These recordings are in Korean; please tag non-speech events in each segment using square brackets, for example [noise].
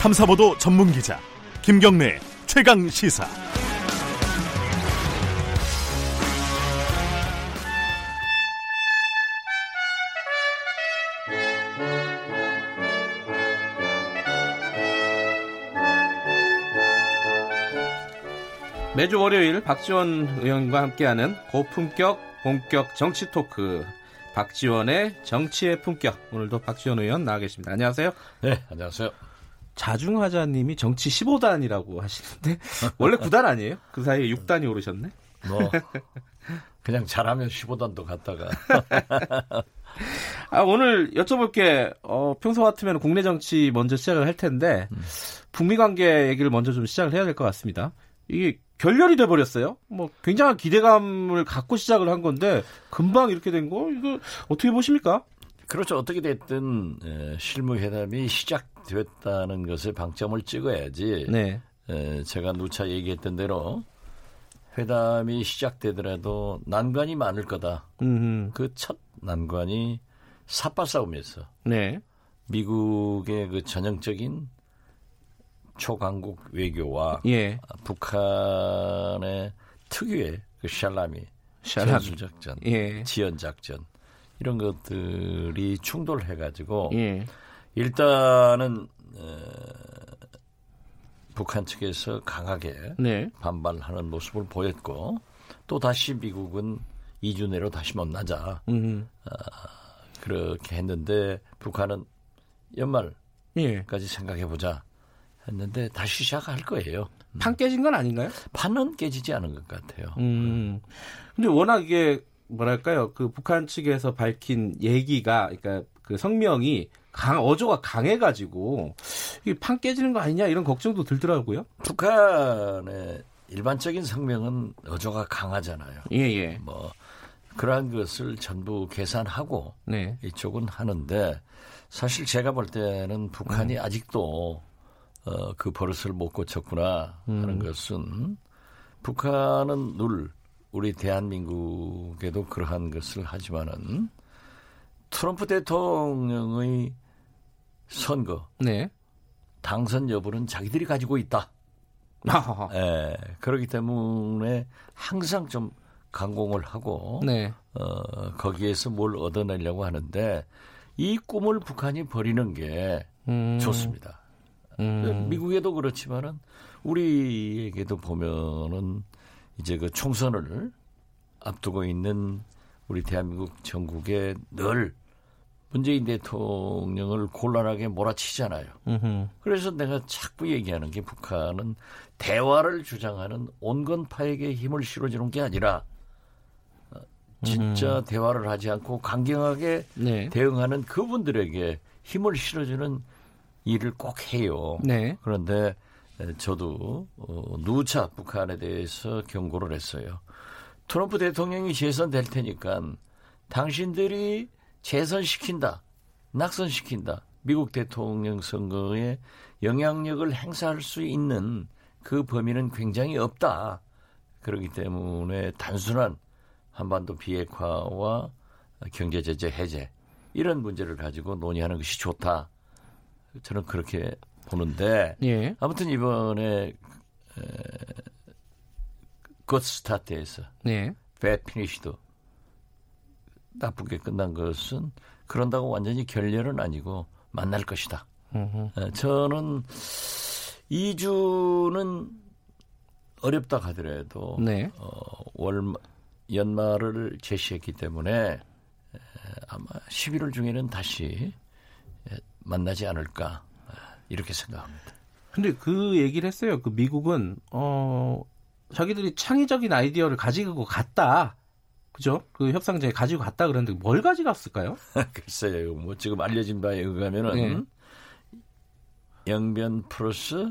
탐사보도 전문 기자 김경래 최강 시사. 매주 월요일 박지원 의원과 함께하는 고품격 본격 정치 토크 박지원의 정치의 품격 오늘도 박지원 의원 나와 계십니다. 안녕하세요. 네, 안녕하세요. 자중하자님이 정치 15단이라고 하시는데 원래 9단 아니에요? 그 사이에 6단이 오르셨네. 뭐 그냥 잘하면 15단도 갔다가 [laughs] 아, 오늘 여쭤볼 게 어, 평소 같으면 국내 정치 먼저 시작을 할 텐데 음. 북미 관계 얘기를 먼저 좀 시작을 해야 될 것 같습니다. 이게 결렬이 돼 버렸어요. 뭐 굉장한 기대감을 갖고 시작을 한 건데 금방 이렇게 된 거 이거 어떻게 보십니까? 그렇죠. 어떻게 됐든 에, 실무 회담이 시작 됐다는 것에 방점을 찍어야지. 네. 에, 제가 누차 얘기했던 대로 회담이 시작되더라도 난관이 많을 거다. 그 첫 난관이 삿바 싸움에서 네. 미국의 그 전형적인 초강국 외교와 예. 북한의 특유의 그 샬라미, 샬라미. 작전, 예. 지연 작전 이런 것들이 충돌해가지고 예. 일단은 어, 북한 측에서 강하게 네. 반발하는 모습을 보였고 또 다시 미국은 2주 내로 다시 만나자 어, 그렇게 했는데 북한은 연말까지 예. 생각해 보자 했는데 다시 시작할 거예요. 음. 판 깨진 건 아닌가요? 판은 깨지지 않은 것 같아요. 음. 근데 워낙 이게 뭐랄까요? 그 북한 측에서 밝힌 얘기가 그러니까 그 성명이 강 어조가 강해가지고 이게 판 깨지는 거 아니냐 이런 걱정도 들더라고요. 북한의 일반적인 성명은 어조가 강하잖아요. 예 예. 뭐 그러한 것을 전부 계산하고 네. 이쪽은 하는데 사실 제가 볼 때는 북한이 음. 아직도 어, 그 버릇을 못 고쳤구나 하는 음. 것은 북한은 늘 우리 대한민국에도 그러한 것을 하지만은 트럼프 대통령의 선거 네. 당선 여부는 자기들이 가지고 있다. 예, 그렇기 때문에 항상 좀 강공을 하고 네. 어, 거기에서 뭘 얻어내려고 하는데 이 꿈을 북한이 버리는 게 음. 좋습니다. 음. 미국에도 그렇지만은 우리에게도 보면은 이제 그 총선을 앞두고 있는 우리 대한민국 전국에 늘 문재인 대통령을 곤란하게 몰아치잖아요. 음흠. 그래서 내가 자꾸 얘기하는 게 북한은 대화를 주장하는 온건파에게 힘을 실어주는 게 아니라 어, 진짜 음흠. 대화를 하지 않고 강경하게 네. 대응하는 그분들에게 힘을 실어주는 일을 꼭 해요. 네. 그런데 저도 어, 누차 북한에 대해서 경고를 했어요. 트럼프 대통령이 재선될 테니까 당신들이 재선시킨다, 낙선시킨다. 미국 대통령 선거에 영향력을 행사할 수 있는 그 범위는 굉장히 없다. 그렇기 때문에 단순한 한반도 비핵화와 경제 제재 해제 이런 문제를 가지고 논의하는 것이 좋다. 저는 그렇게 보는데 예. 아무튼 이번에 에, 굿 스타트에서 예. bad finish도 나쁘게 끝난 것은 그런다고 완전히 결렬은 아니고 만날 것이다. 에, 저는 2주는 어렵다 하더라도 네. 어, 월 연말을 제시했기 때문에 에, 아마 11월 중에는 다시 만나지 않을까 이렇게 생각합니다. 근데 그 얘기를 했어요. 그 미국은 어 자기들이 창의적인 아이디어를 가지고 갔다. 그죠? 그 협상장에 가지고 갔다 그랬는데 뭘 가져갔을까요? [laughs] 글쎄요. 뭐 지금 알려진 바에 의하면은 네. 영변 플러스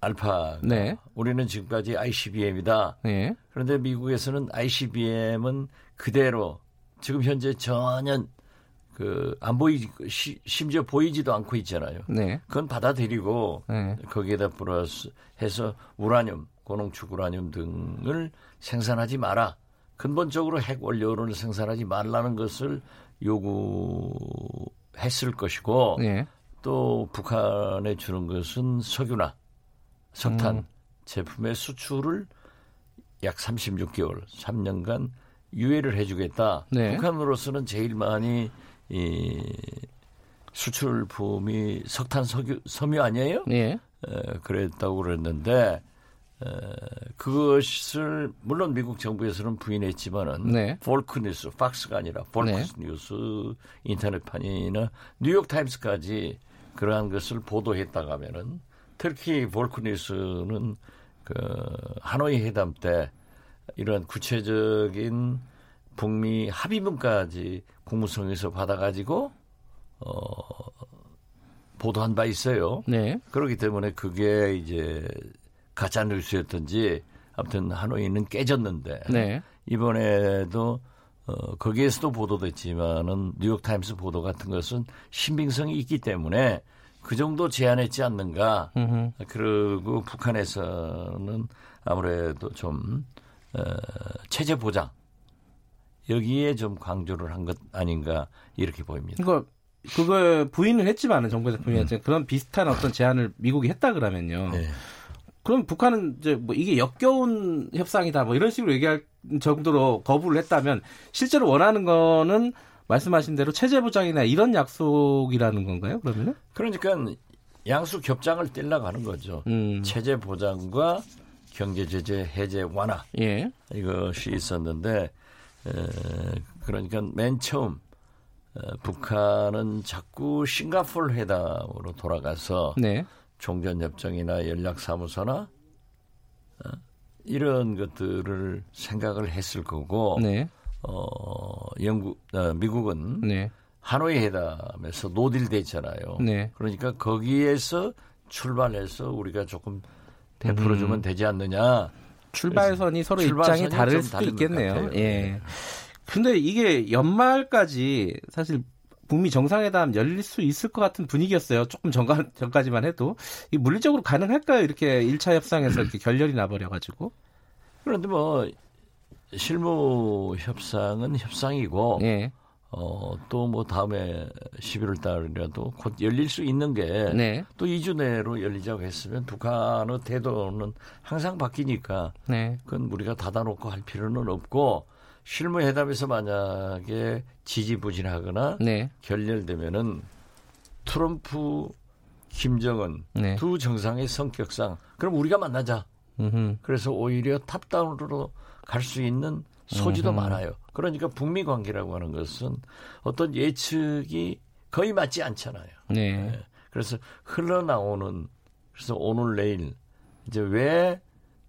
알파. 네. 우리는 지금까지 ICBM이다. 네. 그런데 미국에서는 ICBM은 그대로 지금 현재 전혀 그 안 보이 시, 심지어 보이지도 않고 있잖아요. 네. 그건 받아들이고 네. 거기에다 플러스 해서 우라늄, 고농축 우라늄 등을 생산하지 마라. 근본적으로 핵 원료를 생산하지 말라는 것을 요구했을 것이고 네. 또 북한에 주는 것은 석유나 석탄 음. 제품의 수출을 약 36개월, 3년간 유예를 해주겠다. 네. 북한으로서는 제일 많이 이 수출품이 석탄, 석유, 섬유 아니에요? 네. 에, 그랬다고 그랬는데 에, 그것을 물론 미국 정부에서는 부인했지만은 네. Vox 뉴스, Fox가 아니라 Vox 네. 뉴스 인터넷판이나 뉴욕 타임스까지 그러한 것을 보도했다가 하면은 특히 볼크 뉴스는 그 하노이 회담 때 이런 구체적인 북미 합의문까지 국무성에서 받아가지고 어 보도한 바 있어요. 네. 그렇기 때문에 그게 이제 가짜 뉴스였던지 아무튼 하노이는 깨졌는데 네. 이번에도 어, 거기에서도 보도됐지만은 뉴욕 타임스 보도 같은 것은 신빙성이 있기 때문에 그 정도 제한했지 않는가. 음흠. 그리고 북한에서는 아무래도 좀 어, 체제 보장 여기에 좀 강조를 한 것 아닌가 이렇게 보입니다. 그거 그걸 부인을 했지만은 정부에서 부인했지 음. 그런 비슷한 어떤 제안을 미국이 했다 그러면요. 네. 그럼 북한은 이제 뭐 이게 역겨운 협상이다 뭐 이런 식으로 얘기할 정도로 거부를 했다면 실제로 원하는 거는 말씀하신 대로 체제 보장이나 이런 약속이라는 건가요? 그러면은? 그러니까 양수 겹장을 떼려고 하는 거죠. 음. 체제 보장과 경제 제재 해제 완화 예. 이것이 있었는데 에, 그러니까 맨 처음 어, 북한은 자꾸 싱가폴 회담으로 돌아가서 네. 종전협정이나 연락사무소나 어, 이런 것들을 생각을 했을 거고 네. 어, 영국, 어, 미국은 네. 하노이 회담에서 노딜돼 있잖아요. 네. 그러니까 거기에서 출발해서 우리가 조금 베풀어 주면 음. 되지 않느냐. 출발선이 서로 출발선이 입장이 다를 수도 있겠네요. 예. 네. 근데 이게 연말까지 사실 북미 정상회담 열릴 수 있을 것 같은 분위기였어요. 조금 전까, 전까지만 해도. 이 물리적으로 가능할까요? 이렇게 1차 협상에서 이렇게 결렬이 나버려가지고. 그런데 뭐, 실무 협상은 협상이고, 네. 어, 또 뭐 다음에 11월 달이라도 곧 열릴 수 있는 게, 네. 또 2주 내로 열리자고 했으면 북한의 태도는 항상 바뀌니까, 네. 그건 우리가 닫아놓고 할 필요는 없고, 실무회담에서 만약에 지지부진하거나 네. 결렬되면은 트럼프, 김정은 네. 두 정상의 성격상 그럼 우리가 만나자. 음흠. 그래서 오히려 탑다운으로 갈 수 있는 소지도 음흠. 많아요. 그러니까 북미 관계라고 하는 것은 어떤 예측이 거의 맞지 않잖아요. 네. 네. 그래서 흘러나오는 그래서 오늘 내일 이제 왜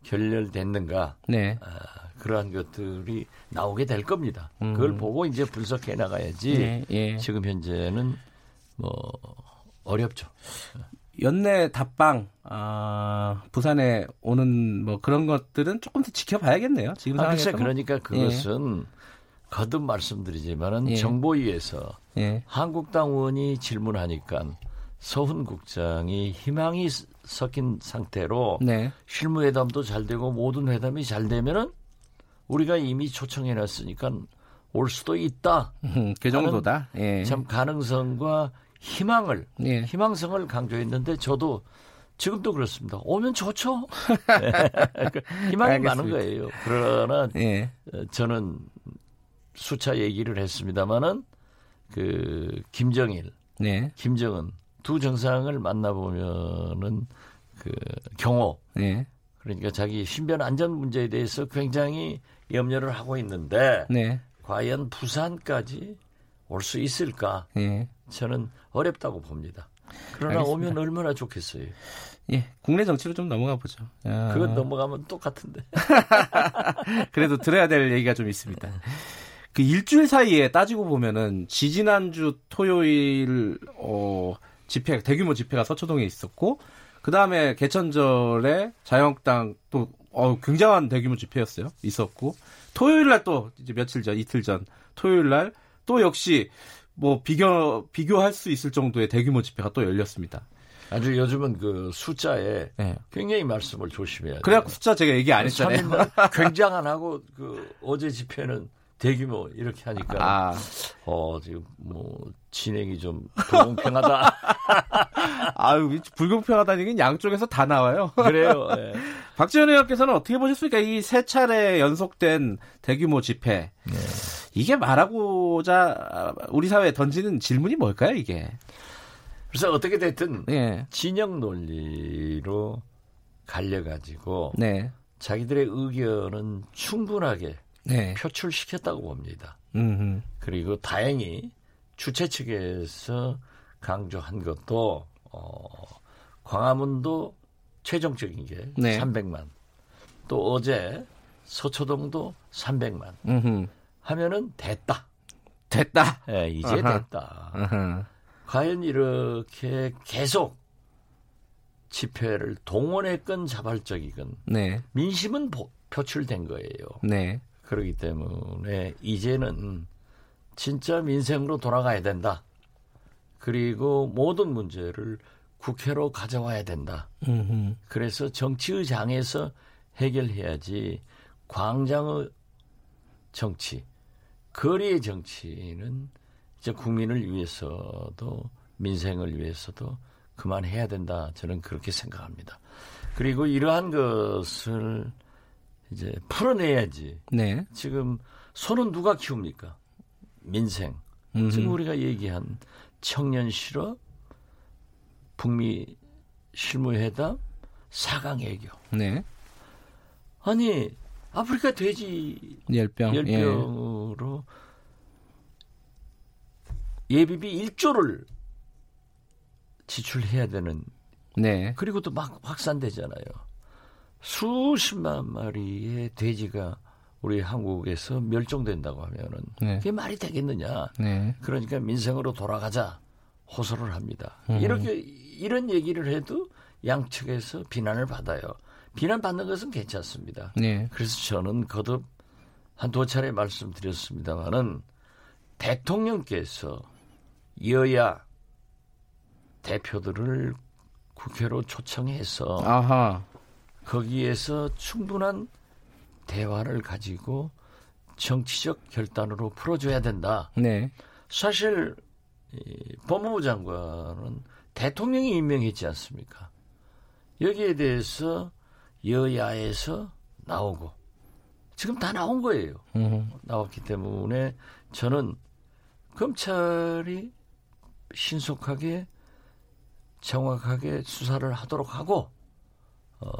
결렬됐는가? 네. 아, 그러한 것들이 나오게 될 겁니다. 음. 그걸 보고 이제 분석해 나가야지. 네, 예. 지금 현재는 뭐 어렵죠. 연내 답방 아, 부산에 오는 뭐 그런 것들은 조금 더 지켜봐야겠네요. 지금 아, 상황에서. 그러니까 그것은 예. 거듭 말씀드리지만은 예. 정보위에서 예. 한국당 의원이 질문하니까 서훈 국장이 희망이 섞인 상태로 네. 실무회담도 잘 되고 모든 회담이 잘 되면은 우리가 이미 초청해 놨으니까 올 수도 있다. 음, 그 정도다. 예. 참 가능성과 희망을 예. 희망성을 강조했는데 저도 지금도 그렇습니다. 오면 좋죠. [laughs] 그 희망이 알겠습니다. 많은 거예요. 그러나 예. 어, 저는 수차 얘기를 했습니다마는 그 김정일, 네. 김정은 두 정상을 만나보면은 그 경호, 네. 그러니까 자기 신변 안전 문제에 대해서 굉장히 염려를 하고 있는데 네. 과연 부산까지 올 수 있을까? 네. 저는 어렵다고 봅니다. 그러나 알겠습니다. 오면 얼마나 좋겠어요. 예, 국내 정치로 좀 넘어가 보죠. 야. 그건 넘어가면 똑같은데. [laughs] 그래도 들어야 될 얘기가 좀 있습니다. 그 일주일 사이에 따지고 보면은 지지난주 토요일 어 집회 대규모 집회가 서초동에 있었고 그 다음에 개천절에 자유한국당 또 어, 굉장한 대규모 집회였어요. 있었고 토요일 날 또 이제 며칠 전 이틀 전 토요일 날 또 역시 뭐 비교 비교할 수 있을 정도의 대규모 집회가 또 열렸습니다. 아주 요즘은 그 숫자에 네. 굉장히 말씀을 조심해야 돼요. 그래갖고 숫자 제가 얘기 안 했잖아요. 굉장한 하고 그 어제 집회는 대규모 이렇게 하니까 아. 어 지금 뭐 진행이 좀 불공평하다. [laughs] 아유 불공평하다는 게 양쪽에서 다 나와요. 그래요. 네. [laughs] 박지원 의원께서는 어떻게 보셨습니까? 이 세 차례 연속된 대규모 집회 네. 이게 말하고자 우리 사회에 던지는 질문이 뭘까요? 이게 그래서 어떻게 됐든 네. 진영 논리로 갈려가지고 네. 자기들의 의견은 충분하게 네. 표출시켰다고 봅니다. 음흠. 그리고 다행히 주최 측에서 강조한 것도 어, 광화문도 최종적인 게 네. 300만. 또 어제 서초동도 300만. 음흠. 하면은 됐다. 됐다. 예, 네, 이제 아하. 됐다. 아하. 과연 이렇게 계속 집회를 동원했건 자발적이건 네. 민심은 표출된 거예요. 네. 그렇기 때문에 이제는 진짜 민생으로 돌아가야 된다. 그리고 모든 문제를 국회로 가져와야 된다. 음흠. 그래서 정치의 장에서 해결해야지 광장의 정치, 거리의 정치는 이제 국민을 위해서도 민생을 위해서도 그만해야 된다. 저는 그렇게 생각합니다. 그리고 이러한 것을 이제 풀어내야지. 네. 지금 손은 누가 키웁니까? 민생. 음흠. 지금 우리가 얘기한 청년 실업, 북미 실무회담, 사강 애교. 네. 아니 아프리카 돼지 열병 열병으로 예. 예비비 1조를 지출해야 되는. 네. 그리고 또 막 확산되잖아요. 수십만 마리의 돼지가 우리 한국에서 멸종된다고 하면은 네. 그게 말이 되겠느냐. 네. 그러니까 민생으로 돌아가자 호소를 합니다. 음. 이렇게 이런 얘기를 해도 양측에서 비난을 받아요. 비난받는 것은 괜찮습니다. 네. 그래서 저는 거듭 한 두 차례 말씀드렸습니다마는 대통령께서 여야 대표들을 국회로 초청해서 아하. 거기에서 충분한 대화를 가지고 정치적 결단으로 풀어줘야 된다. 네. 사실 이 법무부 장관은 대통령이 임명했지 않습니까? 여기에 대해서 여야에서 나오고 지금 다 나온 거예요. 음. 나왔기 때문에 저는 검찰이 신속하게 정확하게 수사를 하도록 하고 어,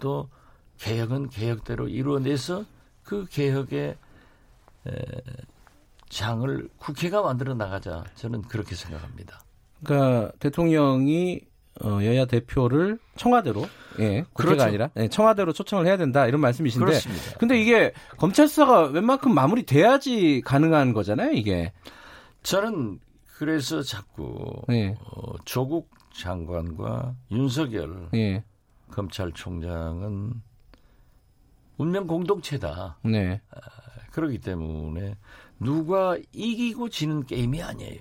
또 개혁은 개혁대로 이루어내서 그 개혁의 에, 장을 국회가 만들어 나가자 저는 그렇게 생각합니다. 그러니까 대통령이 어, 여야 대표를 청와대로 예 국회가 그렇죠. 아니라 예, 청와대로 초청을 해야 된다 이런 말씀이신데 그렇습니다. 근데 이게 검찰 수사가 웬만큼 마무리돼야지 가능한 거잖아요 이게 저는 그래서 자꾸 예. 어, 조국 장관과 윤석열 예. 검찰총장은 운명 공동체다. 네. 아, 그렇기 때문에 누가 이기고 지는 게임이 아니에요.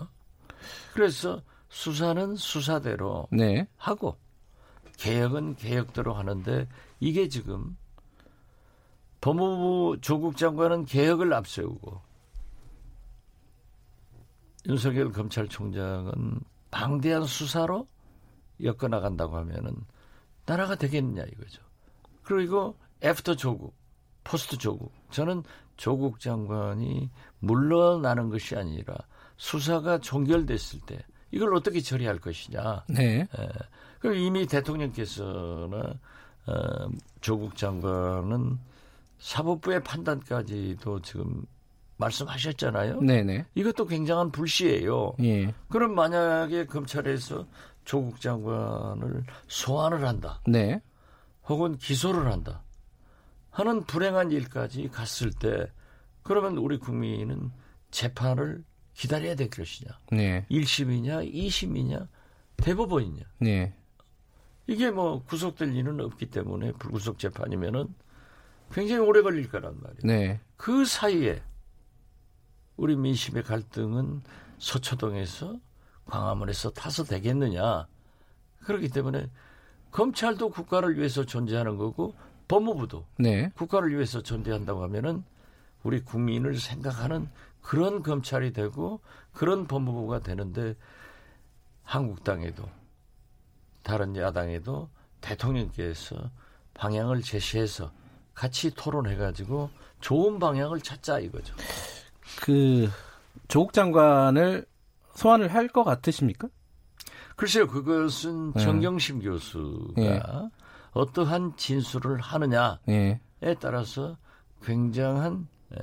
어? 그래서 수사는 수사대로 네. 하고 개혁은 개혁대로 하는데 이게 지금 법무부 조국 장관은 개혁을 앞세우고 윤석열 검찰총장은 방대한 수사로 엮어나간다고 하면은 나라가 되겠느냐 이거죠. 그리고 after 조국, post 조국. 저는 조국 장관이 물러나는 것이 아니라 수사가 종결됐을 때 이걸 어떻게 처리할 것이냐. 네. 예. 그 이미 대통령께서는 어, 조국 장관은 사법부의 판단까지도 지금 말씀하셨잖아요. 네네. 이것도 굉장한 불씨예요. 예. 그럼 만약에 검찰에서 조국 장관을 소환을 한다. 네. 혹은 기소를 한다. 하는 불행한 일까지 갔을 때 그러면 우리 국민은 재판을 기다려야 될 것이냐. 네. 1심이냐, 2심이냐, 대법원이냐. 네. 이게 뭐 구속될 일은 없기 때문에 불구속 재판이면은 굉장히 오래 걸릴 거란 말이에요. 네. 그 사이에 우리 민심의 갈등은 서초동에서 광화문에서 타서 되겠느냐. 그렇기 때문에 검찰도 국가를 위해서 존재하는 거고 법무부도 네. 국가를 위해서 존재한다고 하면은 우리 국민을 생각하는 그런 검찰이 되고 그런 법무부가 되는데 한국당에도 다른 야당에도 대통령께서 방향을 제시해서 같이 토론해가지고 좋은 방향을 찾자 이거죠. 그 조국 장관을 소환을 할 것 같으십니까? 글쎄요, 그것은 네. 정경심 교수가 네. 어떠한 진술을 하느냐에 네. 따라서 굉장한 에,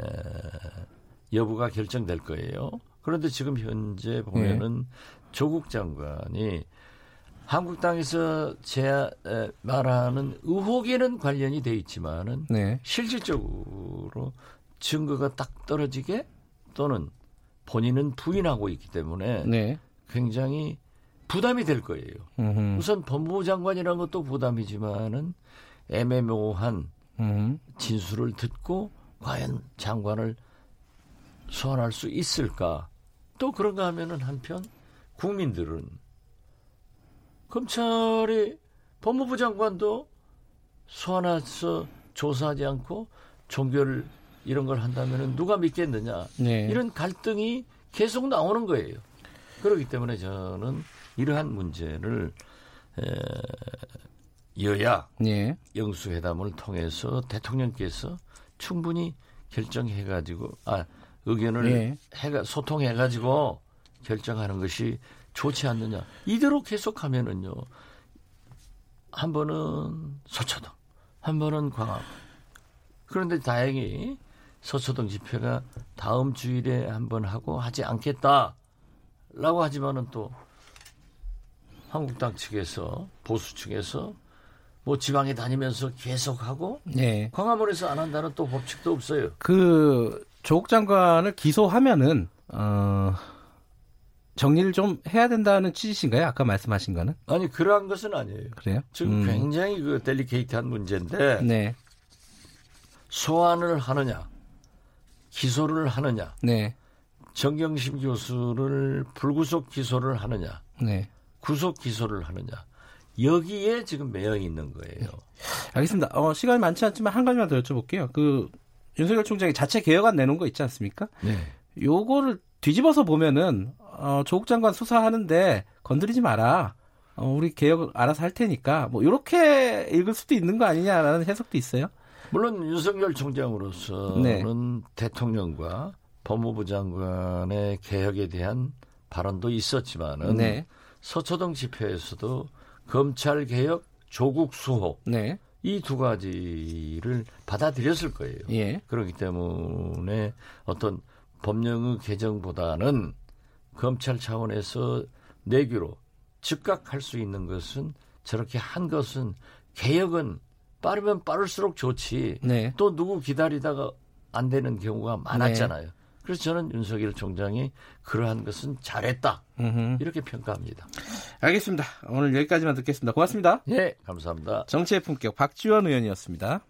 여부가 결정될 거예요. 그런데 지금 현재 보면은 네. 조국 장관이 한국당에서 제 에, 말하는 의혹에는 관련이 돼 있지만은 네. 실질적으로 증거가 딱 떨어지게 또는 본인은 부인하고 있기 때문에 네. 굉장히 부담이 될 거예요. 음흠. 우선 법무부 장관이라는 것도 부담이지만은 애매모호한 음흠. 진술을 듣고 과연 장관을 소환할 수 있을까? 또 그런가 하면은 한편 국민들은 검찰이 법무부 장관도 소환해서 조사하지 않고 종결 이런 걸 한다면 누가 믿겠느냐 네. 이런 갈등이 계속 나오는 거예요. 그렇기 때문에 저는 이러한 문제를 에, 여야 네. 영수회담을 통해서 대통령께서 충분히 결정해가지고 아 의견을 네. 해가 소통해가지고 결정하는 것이 좋지 않느냐 이대로 계속하면은요 한 번은 서초동 한 번은 광화 그런데 다행히 서초동 집회가 다음 주일에 한번 하고 하지 않겠다라고 하지만은 또 한국당 측에서 보수 측에서 뭐 지방에 다니면서 계속하고 네. 광화문에서 안 한다는 또 법칙도 없어요. 그 조국 장관을 기소하면은 어 정리를 좀 해야 된다는 취지신가요? 아까 말씀하신 거는? 아니 그러한 것은 아니에요. 그래요? 지금 음. 굉장히 그 델리케이트한 문제인데 네. 소환을 하느냐 기소를 하느냐 네. 정경심 교수를 불구속 기소를 하느냐 네. 구속 기소를 하느냐 여기에 지금 매여 있는 거예요. 알겠습니다. 어, 시간이 많지 않지만 한 가지만 더 여쭤볼게요. 그 윤석열 총장이 자체 개혁안 내놓은 거 있지 않습니까? 네. 요거를 뒤집어서 보면은 어, 조국 장관 수사하는데 건드리지 마라. 어, 우리 개혁 알아서 할 테니까 뭐 이렇게 읽을 수도 있는 거 아니냐라는 해석도 있어요. 물론 윤석열 총장으로서는 네. 대통령과 법무부 장관의 개혁에 대한 발언도 있었지만은 네. 서초동 집회에서도 검찰 개혁, 조국 수호 네. 이두 가지를 받아들였을 거예요. 예. 그렇기 때문에 어떤 법령의 개정보다는 검찰 차원에서 내규로 즉각 할 수 있는 것은 저렇게 한 것은 개혁은 빠르면 빠를수록 좋지. 네. 또 누구 기다리다가 안 되는 경우가 많았잖아요. 네. 그래서 저는 윤석열 총장이 그러한 것은 잘했다. 음흠. 이렇게 평가합니다. 알겠습니다. 오늘 여기까지만 듣겠습니다. 고맙습니다. 예, 감사합니다. 정치의 품격 박지원 의원이었습니다.